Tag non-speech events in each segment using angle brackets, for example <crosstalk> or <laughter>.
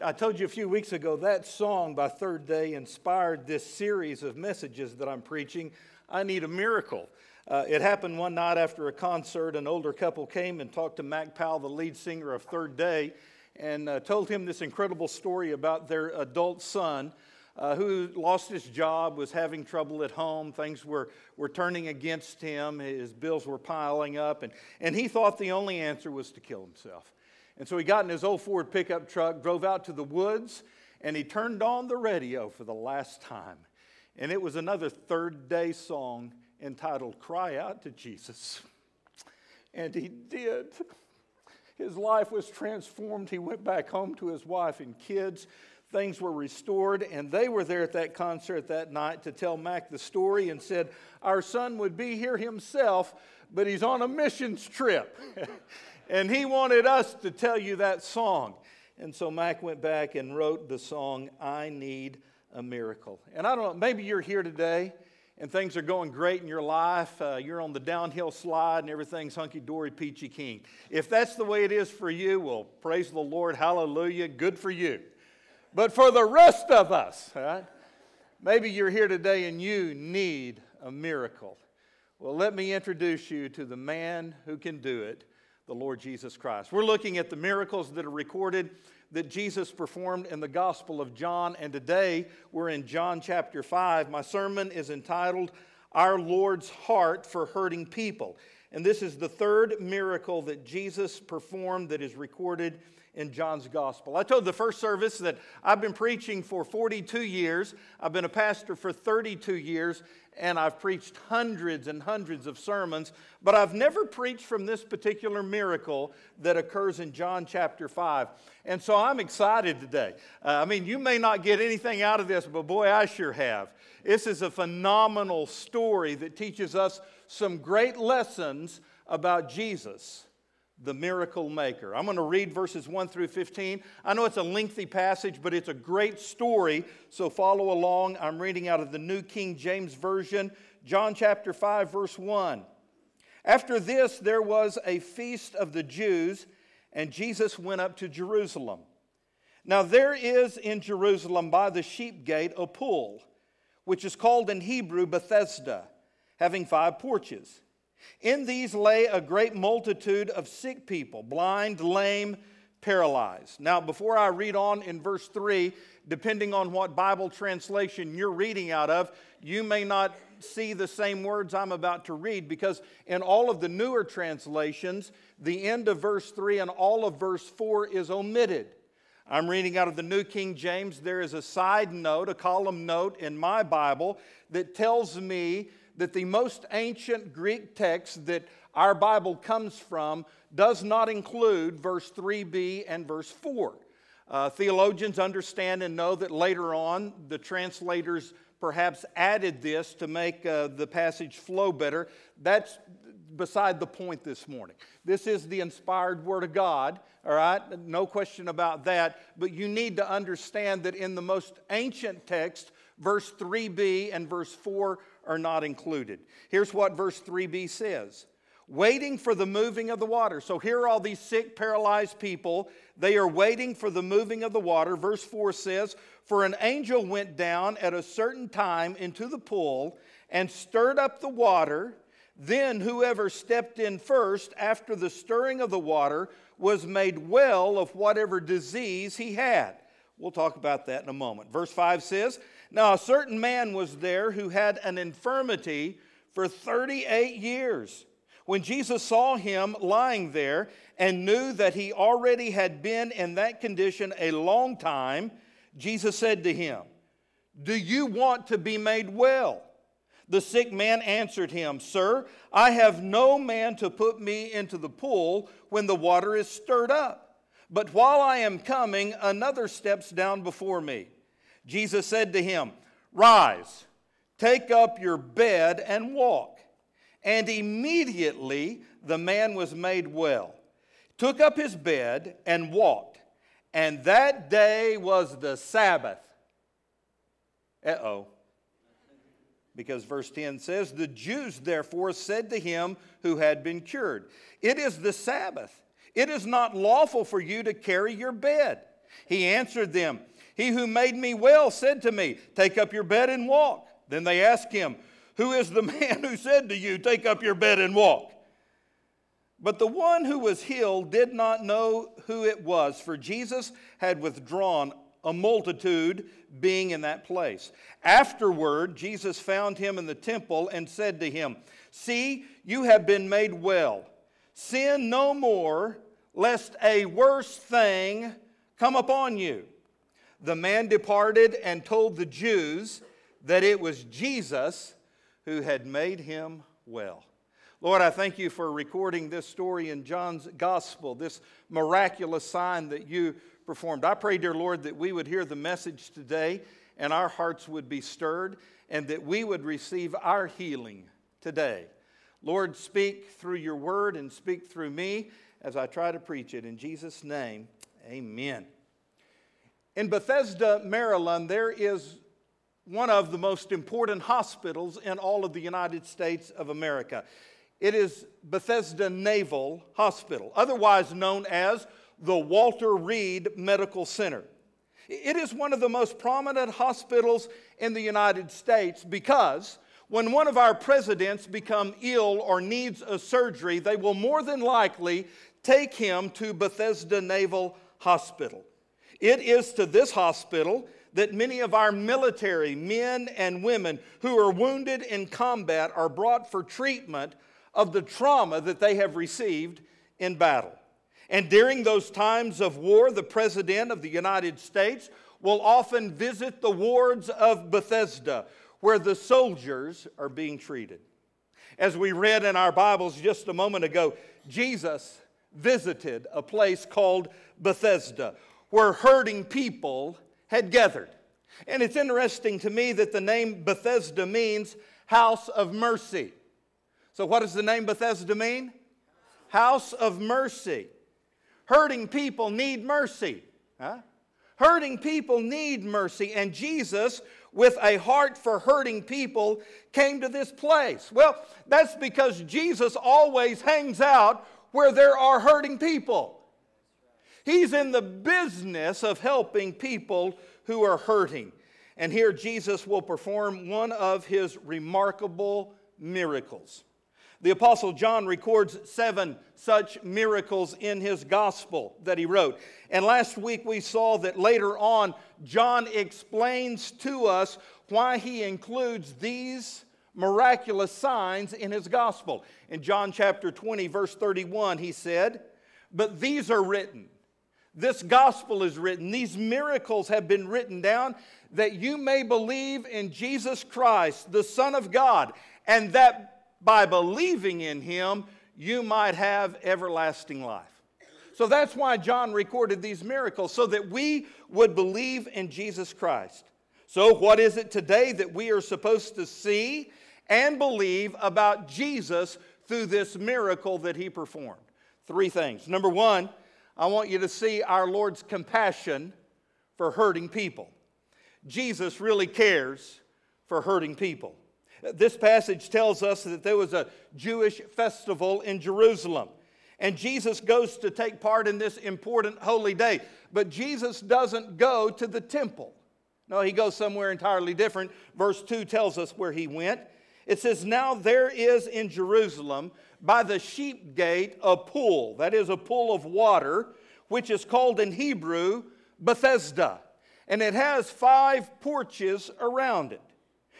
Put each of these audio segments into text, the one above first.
I told you a few weeks ago that song by Third Day inspired this series of messages that I'm preaching. I need a miracle. Uh, it happened one night after a concert. An older couple came and talked to Mac Powell, the lead singer of Third Day, and uh, told him this incredible story about their adult son. Uh, who lost his job, was having trouble at home. Things were, were turning against him. His bills were piling up. And, and he thought the only answer was to kill himself. And so he got in his old Ford pickup truck, drove out to the woods, and he turned on the radio for the last time. And it was another third day song entitled Cry Out to Jesus. <laughs> And he did. His life was transformed. He went back home to his wife and kids. Things were restored, and they were there at that concert that night to tell Mac the story and said, Our son would be here himself, but he's on a missions trip. <laughs> And he wanted us to tell you that song. And so Mac went back and wrote the song, I Need a Miracle. And I don't know, maybe you're here today and things are going great in your life. Uh, you're on the downhill slide and everything's hunky dory, peachy keen. If that's the way it is for you, well, praise the Lord, hallelujah, good for you. But for the rest of us, right, maybe you're here today and you need a miracle. Well, let me introduce you to the man who can do it the Lord Jesus Christ. We're looking at the miracles that are recorded that Jesus performed in the Gospel of John, and today we're in John chapter 5. My sermon is entitled Our Lord's Heart for Hurting People. And this is the third miracle that Jesus performed that is recorded in John's gospel. I told the first service that I've been preaching for 42 years. I've been a pastor for 32 years, and I've preached hundreds and hundreds of sermons, but I've never preached from this particular miracle that occurs in John chapter 5. And so I'm excited today. Uh, I mean, you may not get anything out of this, but boy, I sure have. This is a phenomenal story that teaches us some great lessons about Jesus the miracle maker. I'm going to read verses 1 through 15. I know it's a lengthy passage, but it's a great story, so follow along. I'm reading out of the New King James Version, John chapter 5, verse 1. After this, there was a feast of the Jews, and Jesus went up to Jerusalem. Now, there is in Jerusalem by the sheep gate a pool, which is called in Hebrew Bethesda, having five porches. In these lay a great multitude of sick people, blind, lame, paralyzed. Now, before I read on in verse 3, depending on what Bible translation you're reading out of, you may not see the same words I'm about to read because in all of the newer translations, the end of verse 3 and all of verse 4 is omitted. I'm reading out of the New King James. There is a side note, a column note in my Bible that tells me that the most ancient Greek text that our Bible comes from does not include verse 3b and verse 4. Uh, theologians understand and know that later on the translators perhaps added this to make uh, the passage flow better. That's beside the point this morning. This is the inspired Word of God, all right? No question about that. But you need to understand that in the most ancient text, verse 3b and verse 4 are not included. Here's what verse 3b says waiting for the moving of the water. So here are all these sick, paralyzed people. They are waiting for the moving of the water. Verse 4 says, For an angel went down at a certain time into the pool and stirred up the water. Then whoever stepped in first after the stirring of the water was made well of whatever disease he had. We'll talk about that in a moment. Verse 5 says, Now a certain man was there who had an infirmity for 38 years. When Jesus saw him lying there and knew that he already had been in that condition a long time, Jesus said to him, Do you want to be made well? The sick man answered him, Sir, I have no man to put me into the pool when the water is stirred up. But while I am coming, another steps down before me. Jesus said to him, Rise, take up your bed and walk. And immediately the man was made well, took up his bed and walked. And that day was the Sabbath. Uh oh. Because verse 10 says, The Jews therefore said to him who had been cured, It is the Sabbath It is not lawful for you to carry your bed. He answered them, He who made me well said to me, Take up your bed and walk. Then they asked him, Who is the <laughs> man who said to you, Take up your bed and walk? But the one who was healed did not know who it was, for Jesus had withdrawn a multitude being in that place. Afterward, Jesus found him in the temple and said to him, See, you have been made well. Sin no more, lest a worse thing come upon you. The man departed and told the Jews that it was Jesus who had made him well. Lord, I thank you for recording this story in John's gospel, this miraculous sign that you performed. I pray, dear Lord, that we would hear the message today and our hearts would be stirred and that we would receive our healing today. Lord, speak through your word and speak through me as I try to preach it. In Jesus' name, amen. In Bethesda, Maryland, there is one of the most important hospitals in all of the United States of America. It is Bethesda Naval Hospital, otherwise known as the Walter Reed Medical Center. It is one of the most prominent hospitals in the United States because when one of our presidents become ill or needs a surgery, they will more than likely take him to Bethesda Naval Hospital. It is to this hospital that many of our military men and women who are wounded in combat are brought for treatment of the trauma that they have received in battle. And during those times of war, the President of the United States will often visit the wards of Bethesda where the soldiers are being treated. As we read in our Bibles just a moment ago, Jesus visited a place called Bethesda where hurting people had gathered. And it's interesting to me that the name Bethesda means house of mercy. So, what does the name Bethesda mean? House of mercy. Hurting people need mercy. Huh? Hurting people need mercy. And Jesus, with a heart for hurting people, came to this place. Well, that's because Jesus always hangs out where there are hurting people. He's in the business of helping people who are hurting. And here Jesus will perform one of his remarkable miracles. The Apostle John records seven such miracles in his gospel that he wrote. And last week we saw that later on, John explains to us why he includes these miraculous signs in his gospel. In John chapter 20, verse 31, he said, But these are written. This gospel is written. These miracles have been written down that you may believe in Jesus Christ, the Son of God, and that by believing in him, you might have everlasting life. So that's why John recorded these miracles, so that we would believe in Jesus Christ. So, what is it today that we are supposed to see and believe about Jesus through this miracle that he performed? Three things. Number one, I want you to see our Lord's compassion for hurting people. Jesus really cares for hurting people. This passage tells us that there was a Jewish festival in Jerusalem. And Jesus goes to take part in this important holy day. But Jesus doesn't go to the temple. No, he goes somewhere entirely different. Verse 2 tells us where he went. It says, Now there is in Jerusalem by the sheep gate a pool, that is, a pool of water, which is called in Hebrew Bethesda. And it has five porches around it.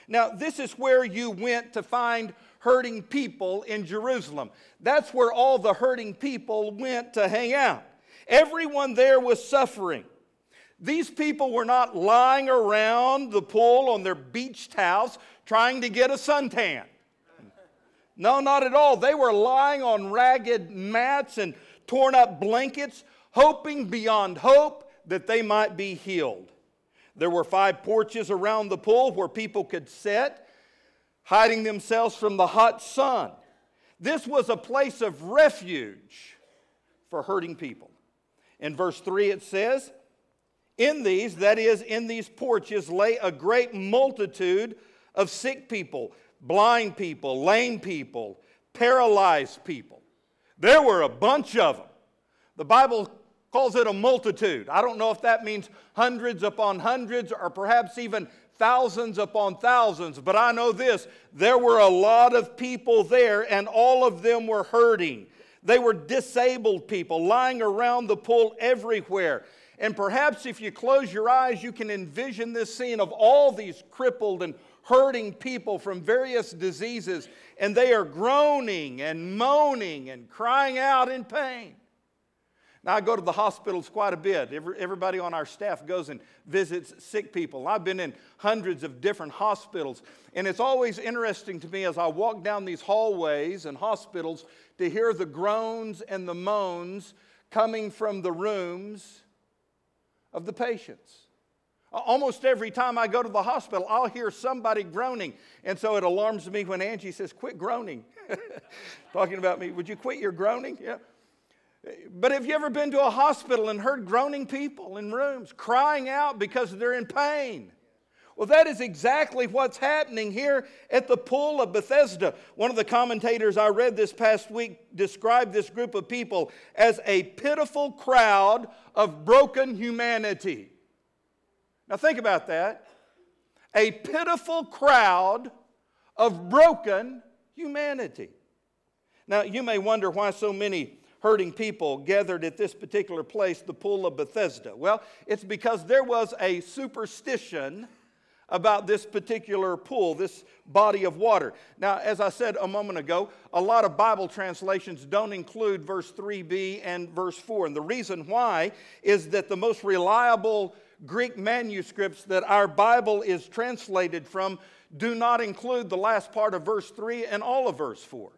Now, this is where you went to find hurting people in Jerusalem. That's where all the hurting people went to hang out. Everyone there was suffering. These people were not lying around the pool on their beach towels trying to get a suntan. No, not at all. They were lying on ragged mats and torn up blankets, hoping beyond hope that they might be healed. There were five porches around the pool where people could sit, hiding themselves from the hot sun. This was a place of refuge for hurting people. In verse 3, it says, In these, that is, in these porches, lay a great multitude of sick people, blind people, lame people, paralyzed people. There were a bunch of them. The Bible calls it a multitude. I don't know if that means hundreds upon hundreds or perhaps even thousands upon thousands, but I know this there were a lot of people there, and all of them were hurting. They were disabled people lying around the pool everywhere. And perhaps if you close your eyes, you can envision this scene of all these crippled and hurting people from various diseases, and they are groaning and moaning and crying out in pain. Now, I go to the hospitals quite a bit. everybody on our staff goes and visits sick people. I've been in hundreds of different hospitals, and it's always interesting to me as I walk down these hallways and hospitals to hear the groans and the moans coming from the rooms of the patients. Almost every time I go to the hospital, I'll hear somebody groaning. And so it alarms me when Angie says, Quit groaning. <laughs> Talking about me, would you quit your groaning? Yeah. But have you ever been to a hospital and heard groaning people in rooms crying out because they're in pain? Well, that is exactly what's happening here at the pool of Bethesda. One of the commentators I read this past week described this group of people as a pitiful crowd of broken humanity. Now, think about that. A pitiful crowd of broken humanity. Now, you may wonder why so many hurting people gathered at this particular place, the Pool of Bethesda. Well, it's because there was a superstition about this particular pool, this body of water. Now, as I said a moment ago, a lot of Bible translations don't include verse 3b and verse 4. And the reason why is that the most reliable Greek manuscripts that our Bible is translated from do not include the last part of verse 3 and all of verse 4.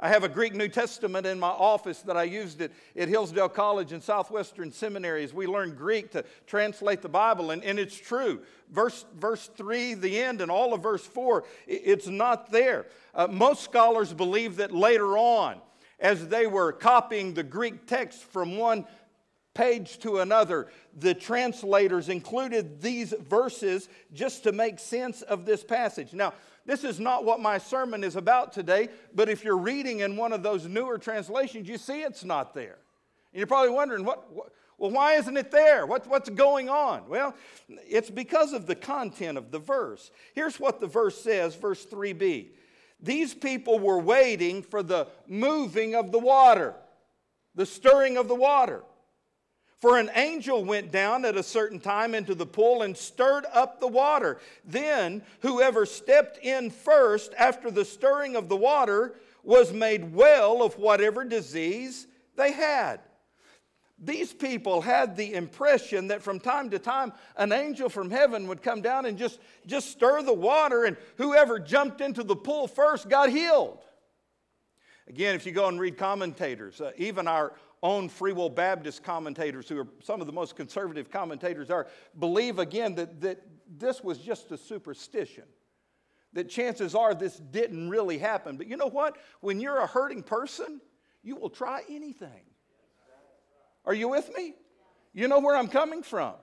I have a Greek New Testament in my office that I used at, at Hillsdale College and Southwestern Seminaries. We learned Greek to translate the Bible, and, and it's true. Verse, verse 3, the end, and all of verse 4, it's not there. Uh, most scholars believe that later on, as they were copying the Greek text from one page to another, the translators included these verses just to make sense of this passage. Now, this is not what my sermon is about today, but if you're reading in one of those newer translations, you see it's not there. And you're probably wondering, what, what well, why isn't it there? What, what's going on? Well, it's because of the content of the verse. Here's what the verse says, verse 3b. These people were waiting for the moving of the water, the stirring of the water. For an angel went down at a certain time into the pool and stirred up the water. Then whoever stepped in first after the stirring of the water was made well of whatever disease they had. These people had the impression that from time to time an angel from heaven would come down and just, just stir the water, and whoever jumped into the pool first got healed. Again, if you go and read commentators, uh, even our own Free Will Baptist commentators, who are some of the most conservative commentators are, believe again that, that this was just a superstition. That chances are this didn't really happen. But you know what? When you're a hurting person, you will try anything. Are you with me? You know where I'm coming from.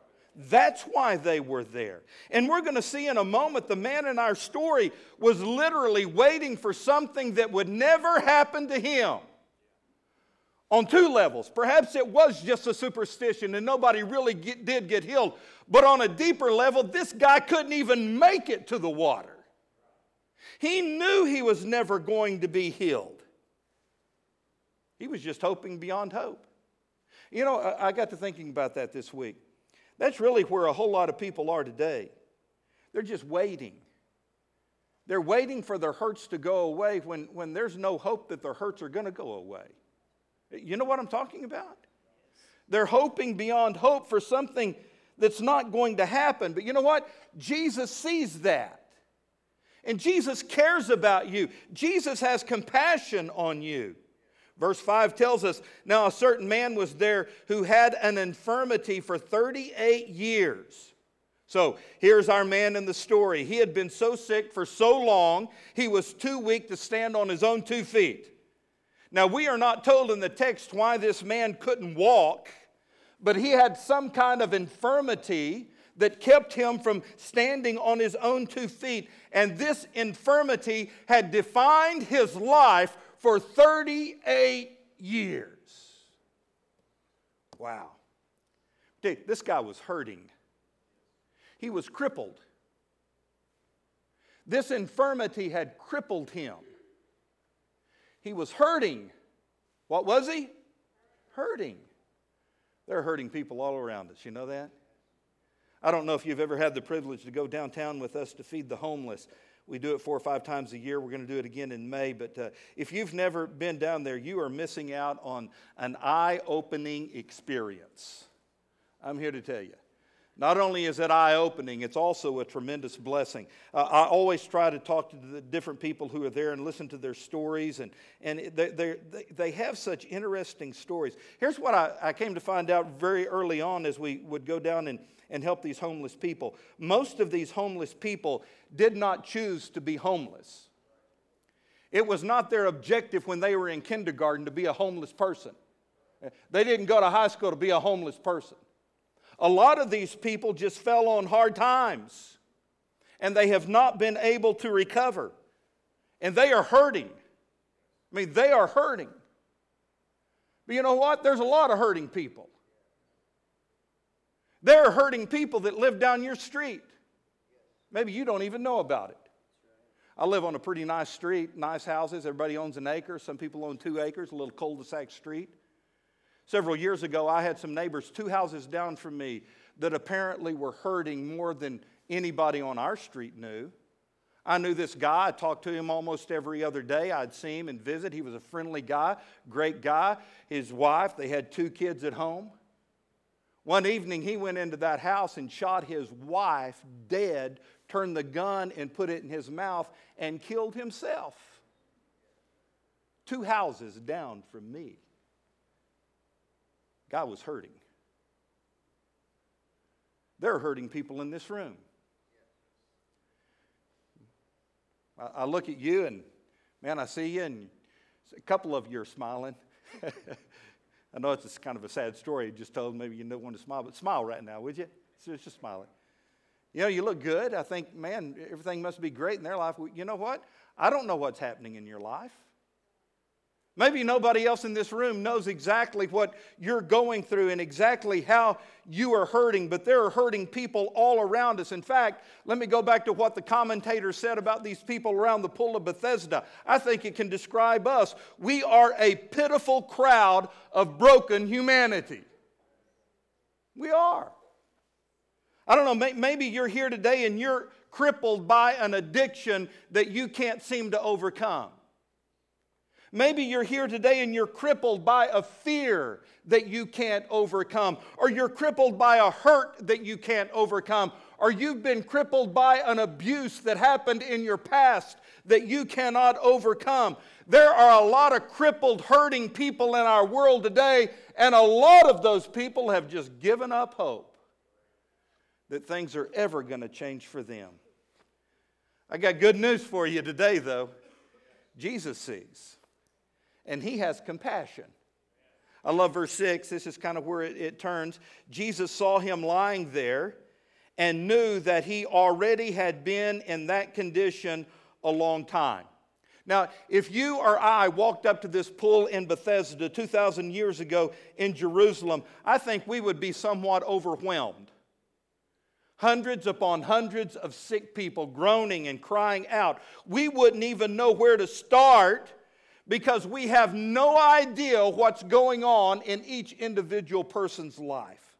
That's why they were there. And we're going to see in a moment the man in our story was literally waiting for something that would never happen to him on two levels. Perhaps it was just a superstition and nobody really get, did get healed. But on a deeper level, this guy couldn't even make it to the water. He knew he was never going to be healed. He was just hoping beyond hope. You know, I, got to thinking about that this week. That's really where a whole lot of people are today. They're just waiting. They're waiting for their hurts to go away when, when there's no hope that their hurts are going to go away. You know what I'm talking about? They're hoping beyond hope for something that's not going to happen. But you know what? Jesus sees that. And Jesus cares about you. Jesus has compassion on you. Verse 5 tells us Now a certain man was there who had an infirmity for 38 years. So here's our man in the story. He had been so sick for so long, he was too weak to stand on his own two feet. Now, we are not told in the text why this man couldn't walk, but he had some kind of infirmity that kept him from standing on his own two feet. And this infirmity had defined his life for 38 years. Wow. Dude, this guy was hurting. He was crippled. This infirmity had crippled him. He was hurting. What was he? Hurting. There are hurting people all around us. You know that? I don't know if you've ever had the privilege to go downtown with us to feed the homeless. We do it four or five times a year. We're going to do it again in May. But uh, if you've never been down there, you are missing out on an eye opening experience. I'm here to tell you. Not only is it eye opening, it's also a tremendous blessing. Uh, I always try to talk to the different people who are there and listen to their stories, and, and they, they, they have such interesting stories. Here's what I, I came to find out very early on as we would go down and, and help these homeless people. Most of these homeless people did not choose to be homeless, it was not their objective when they were in kindergarten to be a homeless person. They didn't go to high school to be a homeless person. A lot of these people just fell on hard times and they have not been able to recover. And they are hurting. I mean, they are hurting. But you know what? There's a lot of hurting people. There are hurting people that live down your street. Maybe you don't even know about it. I live on a pretty nice street, nice houses. Everybody owns an acre. Some people own two acres, a little cul de sac street. Several years ago, I had some neighbors two houses down from me that apparently were hurting more than anybody on our street knew. I knew this guy. I talked to him almost every other day. I'd see him and visit. He was a friendly guy, great guy. His wife, they had two kids at home. One evening, he went into that house and shot his wife dead, turned the gun and put it in his mouth, and killed himself. Two houses down from me. God was hurting. There are hurting people in this room. I, I look at you and, man, I see you, and a couple of you are smiling. <laughs> I know it's just kind of a sad story. Just told maybe you don't want to smile, but smile right now, would you? So just smiling. You know, you look good. I think, man, everything must be great in their life. You know what? I don't know what's happening in your life. Maybe nobody else in this room knows exactly what you're going through and exactly how you are hurting, but there are hurting people all around us. In fact, let me go back to what the commentator said about these people around the pool of Bethesda. I think it can describe us. We are a pitiful crowd of broken humanity. We are. I don't know, maybe you're here today and you're crippled by an addiction that you can't seem to overcome. Maybe you're here today and you're crippled by a fear that you can't overcome, or you're crippled by a hurt that you can't overcome, or you've been crippled by an abuse that happened in your past that you cannot overcome. There are a lot of crippled, hurting people in our world today, and a lot of those people have just given up hope that things are ever going to change for them. I got good news for you today, though. Jesus sees and he has compassion. I love verse 6. This is kind of where it, it, turns. Jesus saw him lying there and knew that he already had been in that condition a long time. Now, if you or I walked up to this pool in Bethesda 2,000 years ago in Jerusalem, I think we would be somewhat overwhelmed. Hundreds upon hundreds of sick people groaning and crying out. We wouldn't even know where to start because we have no idea what's going on in each individual person's life.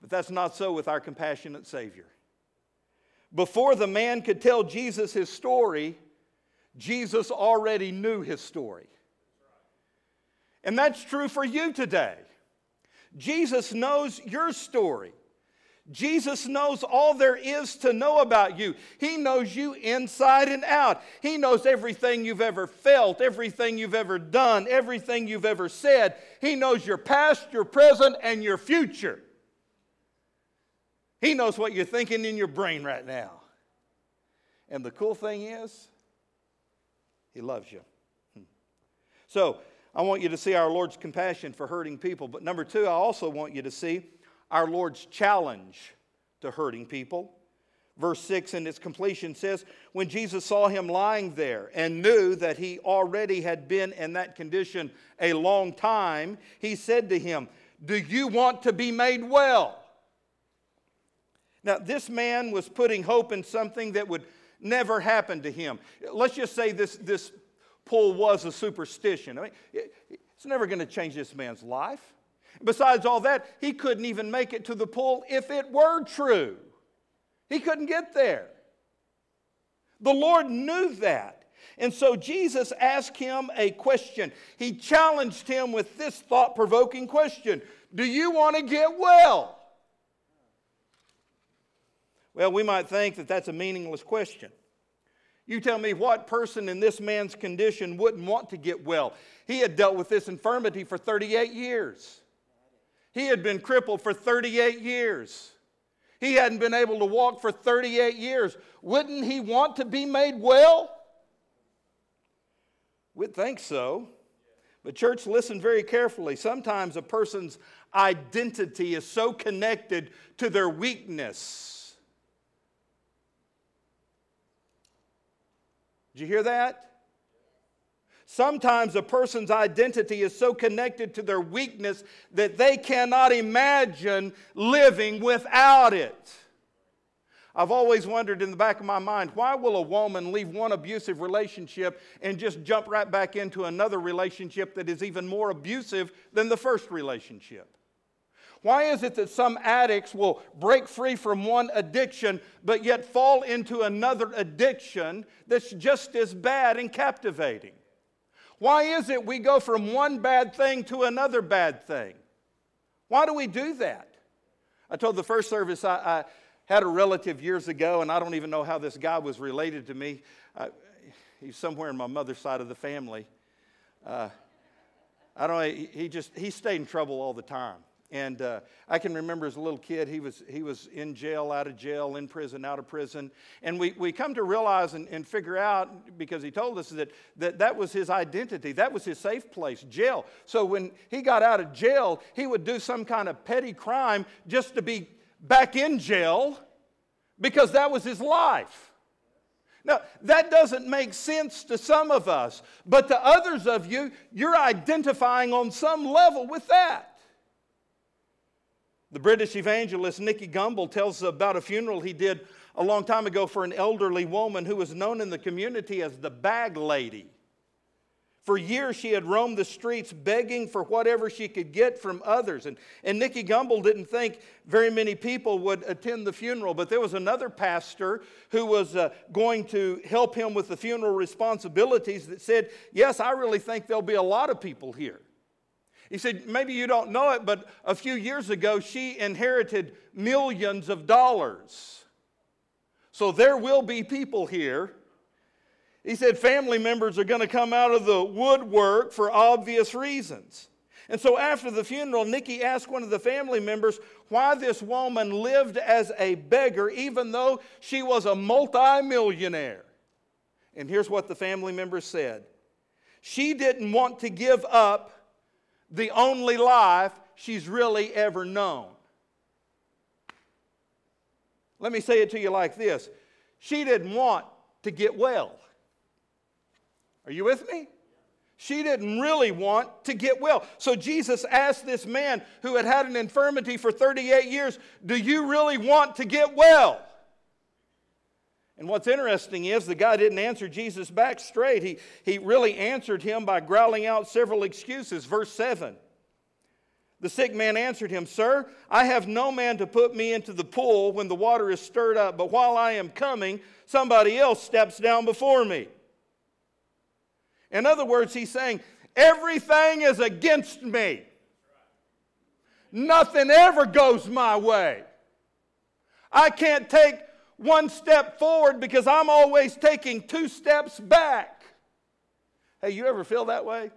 But that's not so with our compassionate Savior. Before the man could tell Jesus his story, Jesus already knew his story. And that's true for you today. Jesus knows your story. Jesus knows all there is to know about you. He knows you inside and out. He knows everything you've ever felt, everything you've ever done, everything you've ever said. He knows your past, your present, and your future. He knows what you're thinking in your brain right now. And the cool thing is, He loves you. Hmm. So, I want you to see our Lord's compassion for hurting people. But number two, I also want you to see our Lord's challenge to hurting people. Verse 6 in its completion says, When Jesus saw him lying there and knew that he already had been in that condition a long time, he said to him, Do you want to be made well? Now, this man was putting hope in something that would never happen to him. Let's just say this, this pull was a superstition. I mean, it's never going to change this man's life. Besides all that, he couldn't even make it to the pool if it were true. He couldn't get there. The Lord knew that. And so Jesus asked him a question. He challenged him with this thought provoking question Do you want to get well? Well, we might think that that's a meaningless question. You tell me what person in this man's condition wouldn't want to get well. He had dealt with this infirmity for 38 years. He had been crippled for 38 years. He hadn't been able to walk for 38 years. Wouldn't he want to be made well? We'd think so. But, church, listen very carefully. Sometimes a person's identity is so connected to their weakness. Did you hear that? Sometimes a person's identity is so connected to their weakness that they cannot imagine living without it. I've always wondered in the back of my mind why will a woman leave one abusive relationship and just jump right back into another relationship that is even more abusive than the first relationship? Why is it that some addicts will break free from one addiction but yet fall into another addiction that's just as bad and captivating? Why is it we go from one bad thing to another bad thing? Why do we do that? I told the first service I, I had a relative years ago, and I don't even know how this guy was related to me. Uh, he's somewhere in my mother's side of the family. Uh, I don't he, he just, he stayed in trouble all the time. And uh, I can remember as a little kid, he was, he was in jail, out of jail, in prison, out of prison. And we, we come to realize and, and figure out, because he told us that, that that was his identity, that was his safe place, jail. So when he got out of jail, he would do some kind of petty crime just to be back in jail because that was his life. Now, that doesn't make sense to some of us, but to others of you, you're identifying on some level with that. The British evangelist Nicky Gumbel tells about a funeral he did a long time ago for an elderly woman who was known in the community as the bag lady. For years, she had roamed the streets begging for whatever she could get from others. And, and Nicky Gumbel didn't think very many people would attend the funeral, but there was another pastor who was uh, going to help him with the funeral responsibilities that said, Yes, I really think there'll be a lot of people here. He said, maybe you don't know it, but a few years ago, she inherited millions of dollars. So there will be people here. He said, family members are going to come out of the woodwork for obvious reasons. And so after the funeral, Nicky asked one of the family members why this woman lived as a beggar, even though she was a multimillionaire. And here's what the family member said She didn't want to give up the only life she's really ever known. Let me say it to you like this she didn't want to get well. Are you with me? She didn't really want to get well. So Jesus asked this man who had had an infirmity for 38 years, Do you really want to get well? And what's interesting is the guy didn't answer Jesus back straight. He, he really answered him by growling out several excuses. Verse 7 The sick man answered him, Sir, I have no man to put me into the pool when the water is stirred up, but while I am coming, somebody else steps down before me. In other words, he's saying, Everything is against me. Nothing ever goes my way. I can't take one step forward because I'm always taking two steps back. Hey, you ever feel that way?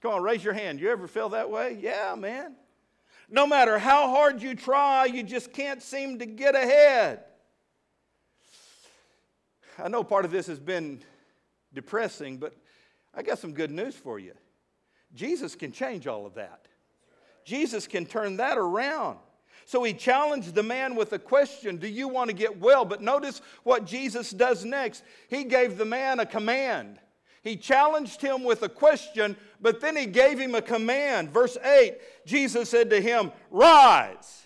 Come on, raise your hand. You ever feel that way? Yeah, man. No matter how hard you try, you just can't seem to get ahead. I know part of this has been depressing, but I got some good news for you. Jesus can change all of that. Jesus can turn that around. So he challenged the man with a question Do you want to get well? But notice what Jesus does next. He gave the man a command. He challenged him with a question, but then he gave him a command. Verse 8 Jesus said to him, Rise,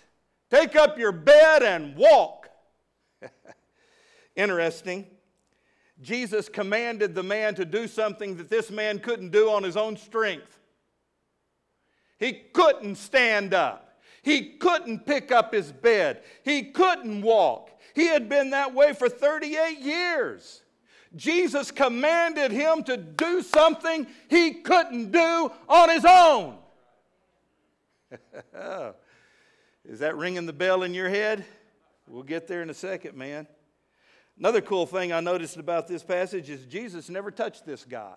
take up your bed and walk. <laughs> Interesting. Jesus commanded the man to do something that this man couldn't do on his own strength. He couldn't stand up. He couldn't pick up his bed. He couldn't walk. He had been that way for 38 years. Jesus commanded him to do something he couldn't do on his own. <laughs> Is that ringing the bell in your head? We'll get there in a second, man. Another cool thing I noticed about this passage is Jesus never touched this guy.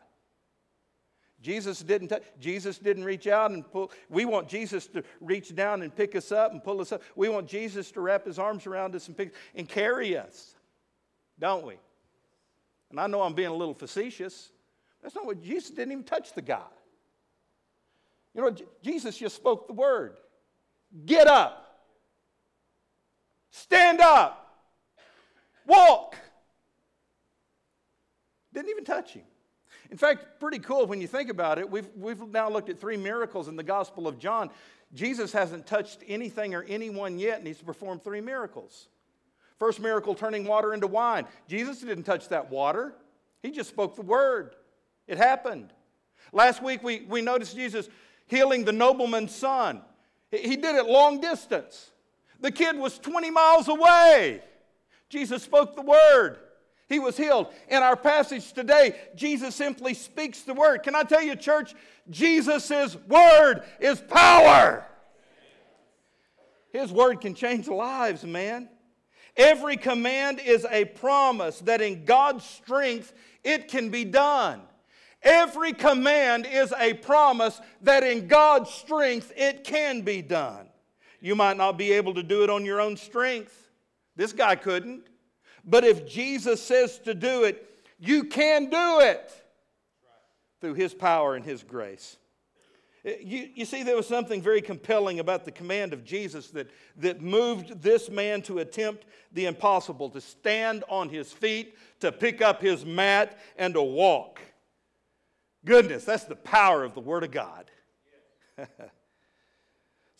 Jesus didn't touch, Jesus didn't reach out and pull. We want Jesus to reach down and pick us up and pull us up. We want Jesus to wrap his arms around us and pick and carry us. Don't we? And I know I'm being a little facetious. That's not what Jesus didn't even touch the guy. You know, Jesus just spoke the word. Get up. Stand up. Walk. Didn't even touch him. In fact, pretty cool when you think about it. We've, we've now looked at three miracles in the Gospel of John. Jesus hasn't touched anything or anyone yet, and he's performed three miracles. First miracle, turning water into wine. Jesus didn't touch that water, he just spoke the word. It happened. Last week, we, we noticed Jesus healing the nobleman's son. He did it long distance. The kid was 20 miles away. Jesus spoke the word. He was healed. In our passage today, Jesus simply speaks the word. Can I tell you, church, Jesus' word is power. His word can change lives, man. Every command is a promise that in God's strength it can be done. Every command is a promise that in God's strength it can be done. You might not be able to do it on your own strength. This guy couldn't. But if Jesus says to do it, you can do it through his power and his grace. Uh, you, you see, there was something very compelling about the command of Jesus that, that moved this man to attempt the impossible to stand on his feet, to pick up his mat, and to walk. Goodness, that's the power of the Word of God. <laughs>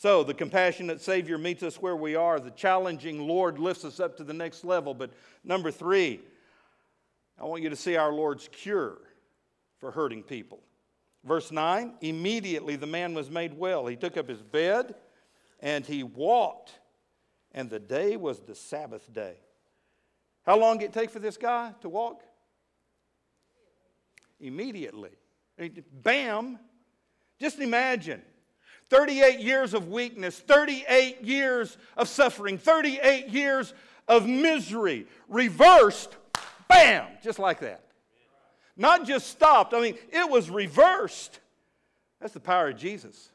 So, the compassionate Savior meets us where we are. The challenging Lord lifts us up to the next level. But number three, I want you to see our Lord's cure for hurting people. Verse 9 immediately the man was made well. He took up his bed and he walked, and the day was the Sabbath day. How long did it take for this guy to walk? Immediately. Bam! Just imagine 38 years of weakness, 38 years of suffering, 38 years of misery, reversed, bam, just like that. Not just stopped, I mean, it was reversed. That's the power of Jesus.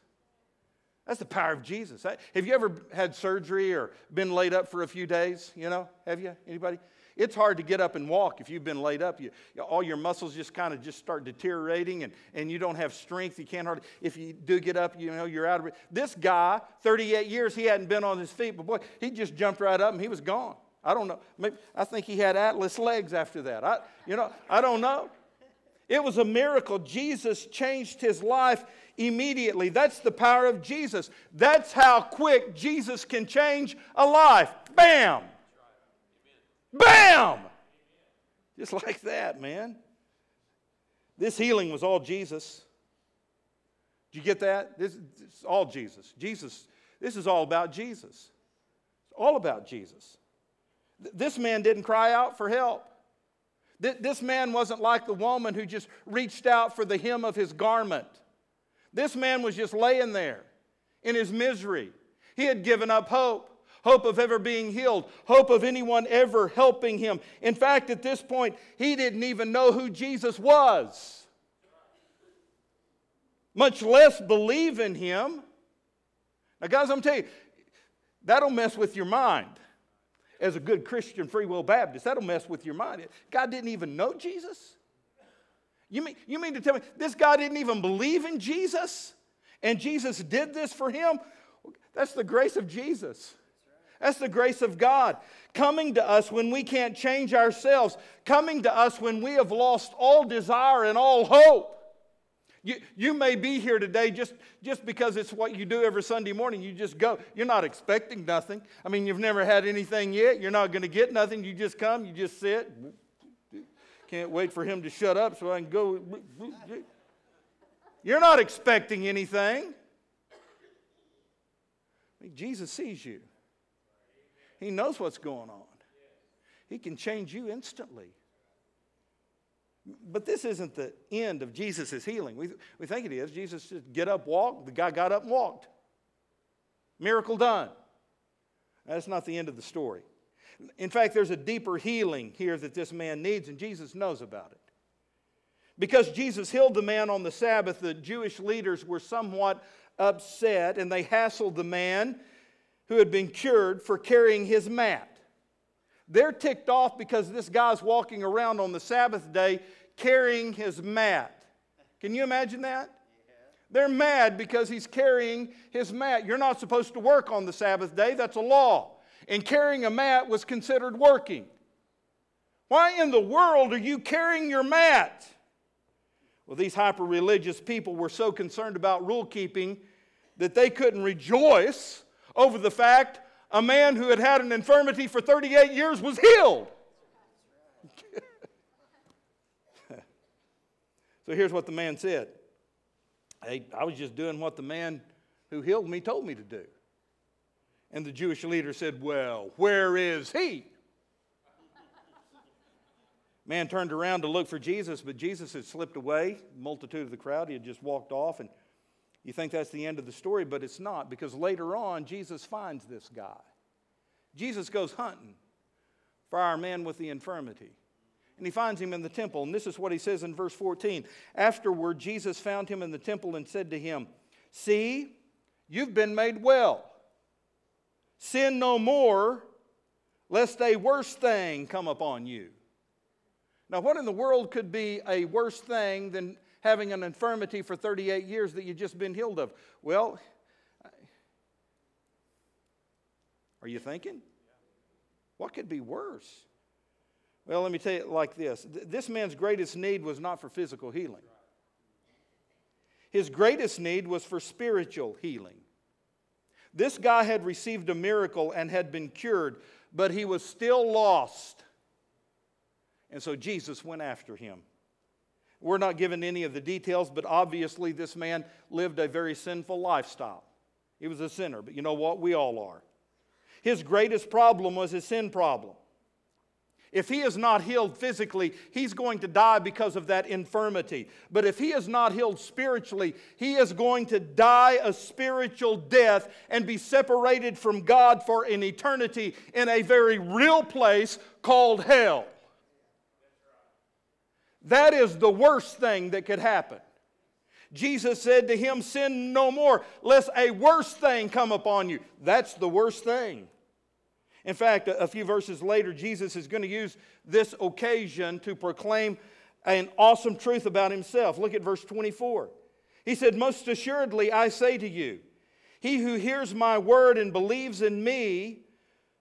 That's the power of Jesus. Have you ever had surgery or been laid up for a few days? You know, have you? Anybody? It's hard to get up and walk if you've been laid up. You, all your muscles just kind of just start deteriorating and, and you don't have strength. You can't hardly, if you do get up, you know, you're out of it. This guy, 38 years, he hadn't been on his feet, but boy, he just jumped right up and he was gone. I don't know. Maybe, I think he had atlas legs after that. I, you know, I don't know. It was a miracle. Jesus changed his life immediately. That's the power of Jesus. That's how quick Jesus can change a life. Bam! Bam! Just like that, man. This healing was all Jesus. Did you get that? This is all Jesus. Jesus, this is all about Jesus. It's all about Jesus. This man didn't cry out for help. This man wasn't like the woman who just reached out for the hem of his garment. This man was just laying there in his misery. He had given up hope hope of ever being healed, hope of anyone ever helping him. In fact, at this point, he didn't even know who Jesus was, much less believe in him. Now, guys, I'm telling you, that'll mess with your mind. As a good Christian Free Will Baptist, that'll mess with your mind. God didn't even know Jesus? You mean, you mean to tell me this guy didn't even believe in Jesus? And Jesus did this for him? That's the grace of Jesus. That's the grace of God coming to us when we can't change ourselves, coming to us when we have lost all desire and all hope. You, you may be here today just, just because it's what you do every Sunday morning. You just go. You're not expecting nothing. I mean, you've never had anything yet. You're not going to get nothing. You just come, you just sit. Can't wait for him to shut up so I can go. You're not expecting anything. I mean, Jesus sees you, He knows what's going on. He can change you instantly. But this isn't the end of Jesus' healing. We, we think it is. Jesus just get up, walk. The guy got up and walked. Miracle done. That's not the end of the story. In fact, there's a deeper healing here that this man needs, and Jesus knows about it. Because Jesus healed the man on the Sabbath, the Jewish leaders were somewhat upset and they hassled the man who had been cured for carrying his mat. They're ticked off because this guy's walking around on the Sabbath day carrying his mat. Can you imagine that? They're mad because he's carrying his mat. You're not supposed to work on the Sabbath day, that's a law. And carrying a mat was considered working. Why in the world are you carrying your mat? Well, these hyper religious people were so concerned about rule keeping that they couldn't rejoice over the fact a man who had had an infirmity for 38 years was healed. <laughs> so here's what the man said hey, I was just doing what the man who healed me told me to do. And the Jewish leader said, Well, where is he? Man turned around to look for Jesus, but Jesus had slipped away. Multitude of the crowd, he had just walked off. And you think that's the end of the story, but it's not, because later on, Jesus finds this guy. Jesus goes hunting for our man with the infirmity. And he finds him in the temple. And this is what he says in verse 14. Afterward, Jesus found him in the temple and said to him, See, you've been made well. Sin no more, lest a worse thing come upon you. Now, what in the world could be a worse thing than having an infirmity for 38 years that you've just been healed of? Well, are you thinking? What could be worse? Well, let me tell you like this this man's greatest need was not for physical healing, his greatest need was for spiritual healing. This guy had received a miracle and had been cured, but he was still lost. And so Jesus went after him. We're not given any of the details, but obviously this man lived a very sinful lifestyle. He was a sinner, but you know what? We all are. His greatest problem was his sin problem. If he is not healed physically, he's going to die because of that infirmity. But if he is not healed spiritually, he is going to die a spiritual death and be separated from God for an eternity in a very real place called hell. That is the worst thing that could happen. Jesus said to him, Sin no more, lest a worse thing come upon you. That's the worst thing. In fact, a few verses later, Jesus is going to use this occasion to proclaim an awesome truth about himself. Look at verse 24. He said, Most assuredly, I say to you, he who hears my word and believes in me,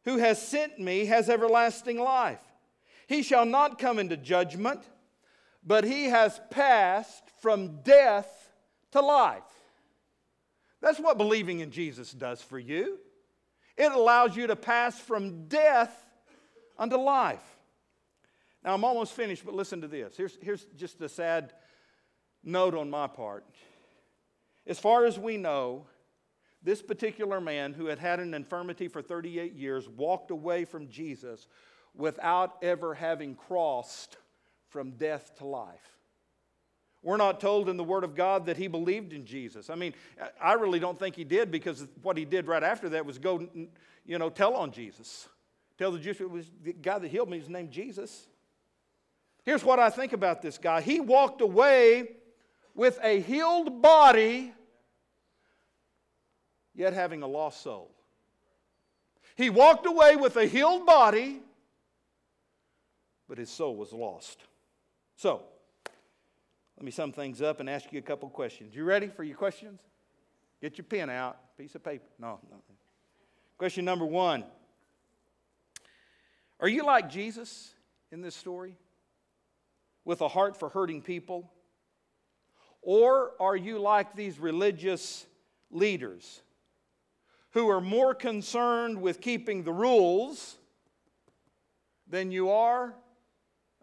who has sent me, has everlasting life. He shall not come into judgment, but he has passed from death to life. That's what believing in Jesus does for you. It allows you to pass from death unto life. Now, I'm almost finished, but listen to this. Here's, here's just a sad note on my part. As far as we know, this particular man who had had an infirmity for 38 years walked away from Jesus without ever having crossed from death to life. We're not told in the Word of God that he believed in Jesus. I mean, I really don't think he did because what he did right after that was go, you know, tell on Jesus. Tell the Jews it was the guy that healed me is named Jesus. Here's what I think about this guy. He walked away with a healed body, yet having a lost soul. He walked away with a healed body, but his soul was lost. So, let me sum things up and ask you a couple questions. You ready for your questions? Get your pen out, piece of paper. No, no. Question number one Are you like Jesus in this story? With a heart for hurting people? Or are you like these religious leaders who are more concerned with keeping the rules than you are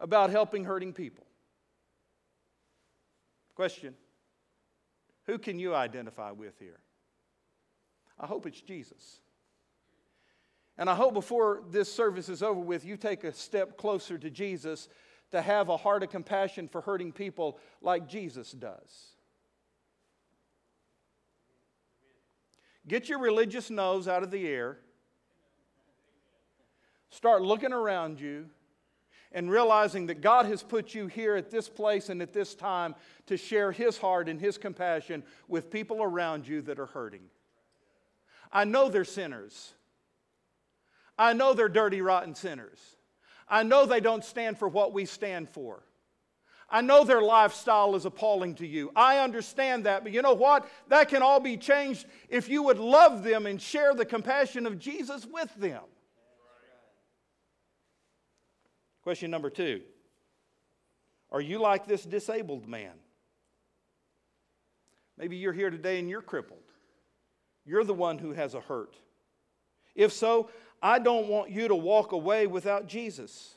about helping hurting people? Question Who can you identify with here? I hope it's Jesus. And I hope before this service is over with, you take a step closer to Jesus to have a heart of compassion for hurting people like Jesus does. Get your religious nose out of the air. Start looking around you and realizing that God has put you here at this place and at this time to share His heart and His compassion with people around you that are hurting. I know they're sinners. I know they're dirty, rotten sinners. I know they don't stand for what we stand for. I know their lifestyle is appalling to you. I understand that, but you know what? That can all be changed if you would love them and share the compassion of Jesus with them. Question number two Are you like this disabled man? Maybe you're here today and you're crippled. You're the one who has a hurt. If so, I don't want you to walk away without Jesus.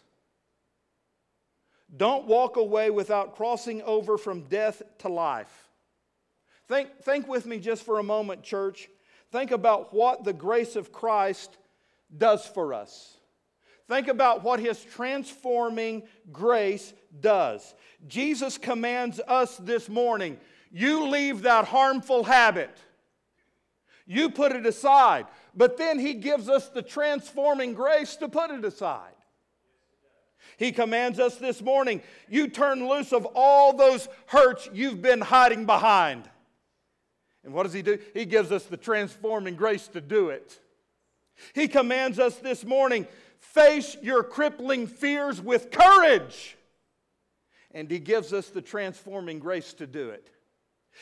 Don't walk away without crossing over from death to life. Think, think with me just for a moment, church. Think about what the grace of Christ does for us. Think about what his transforming grace does. Jesus commands us this morning you leave that harmful habit, you put it aside. But then he gives us the transforming grace to put it aside. He commands us this morning you turn loose of all those hurts you've been hiding behind. And what does he do? He gives us the transforming grace to do it. He commands us this morning face your crippling fears with courage. And he gives us the transforming grace to do it.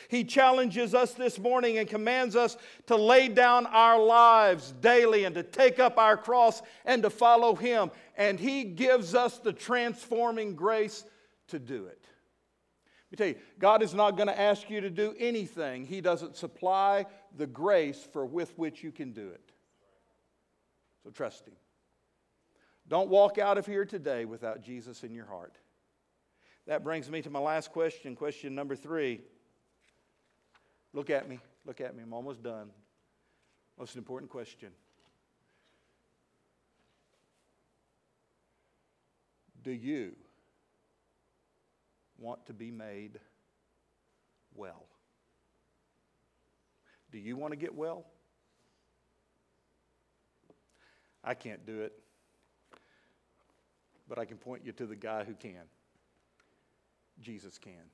He challenges us this morning and commands us to lay down our lives daily and to take up our cross and to follow Him. And He gives us the transforming grace to do it. Let me tell you, God is not going to ask you to do anything, He doesn't supply the grace for with which you can do it. So trust Him. Don't walk out of here today without Jesus in your heart. That brings me to my last question, question number three. Look at me. Look at me. I'm almost done. Most important question. Do you want to be made well? Do you want to get well? I can't do it, but I can point you to the guy who can. Jesus can.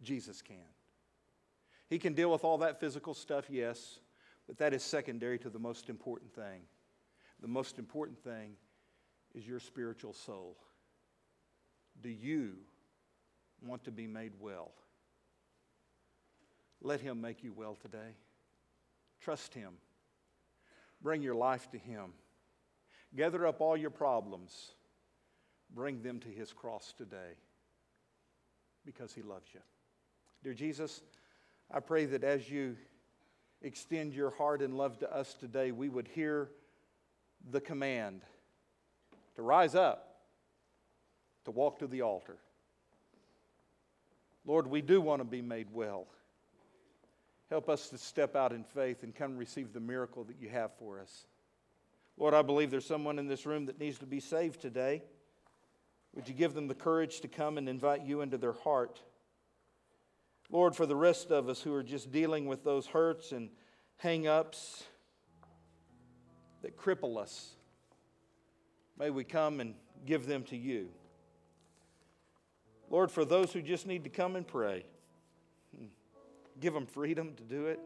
Jesus can. He can deal with all that physical stuff, yes, but that is secondary to the most important thing. The most important thing is your spiritual soul. Do you want to be made well? Let Him make you well today. Trust Him. Bring your life to Him. Gather up all your problems. Bring them to His cross today because He loves you. Dear Jesus, I pray that as you extend your heart and love to us today, we would hear the command to rise up, to walk to the altar. Lord, we do want to be made well. Help us to step out in faith and come receive the miracle that you have for us. Lord, I believe there's someone in this room that needs to be saved today. Would you give them the courage to come and invite you into their heart? Lord, for the rest of us who are just dealing with those hurts and hang ups that cripple us, may we come and give them to you. Lord, for those who just need to come and pray, give them freedom to do it.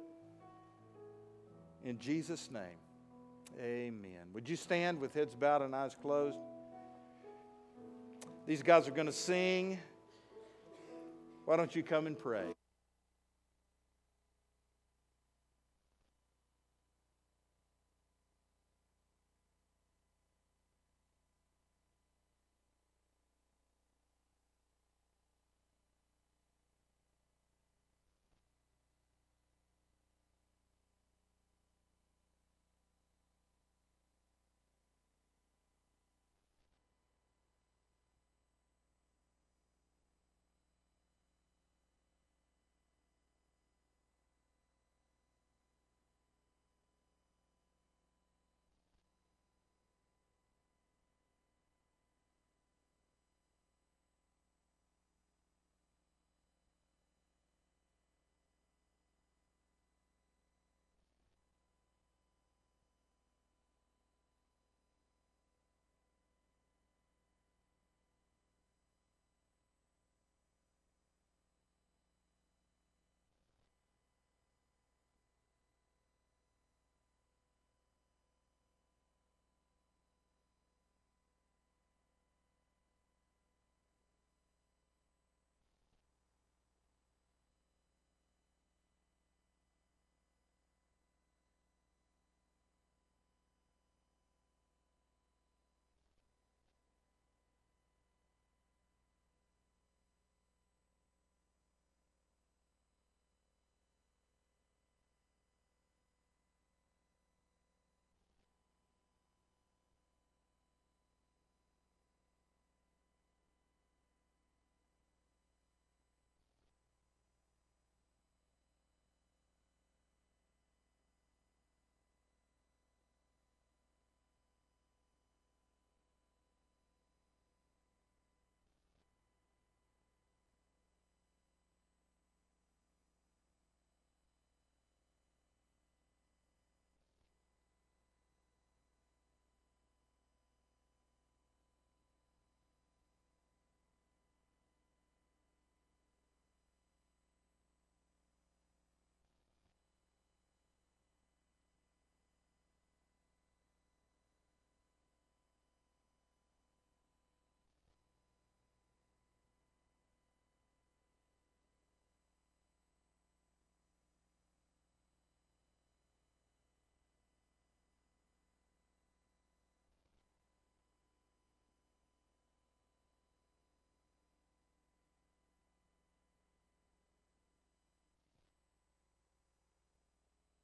In Jesus' name, amen. Would you stand with heads bowed and eyes closed? These guys are going to sing. Why don't you come and pray?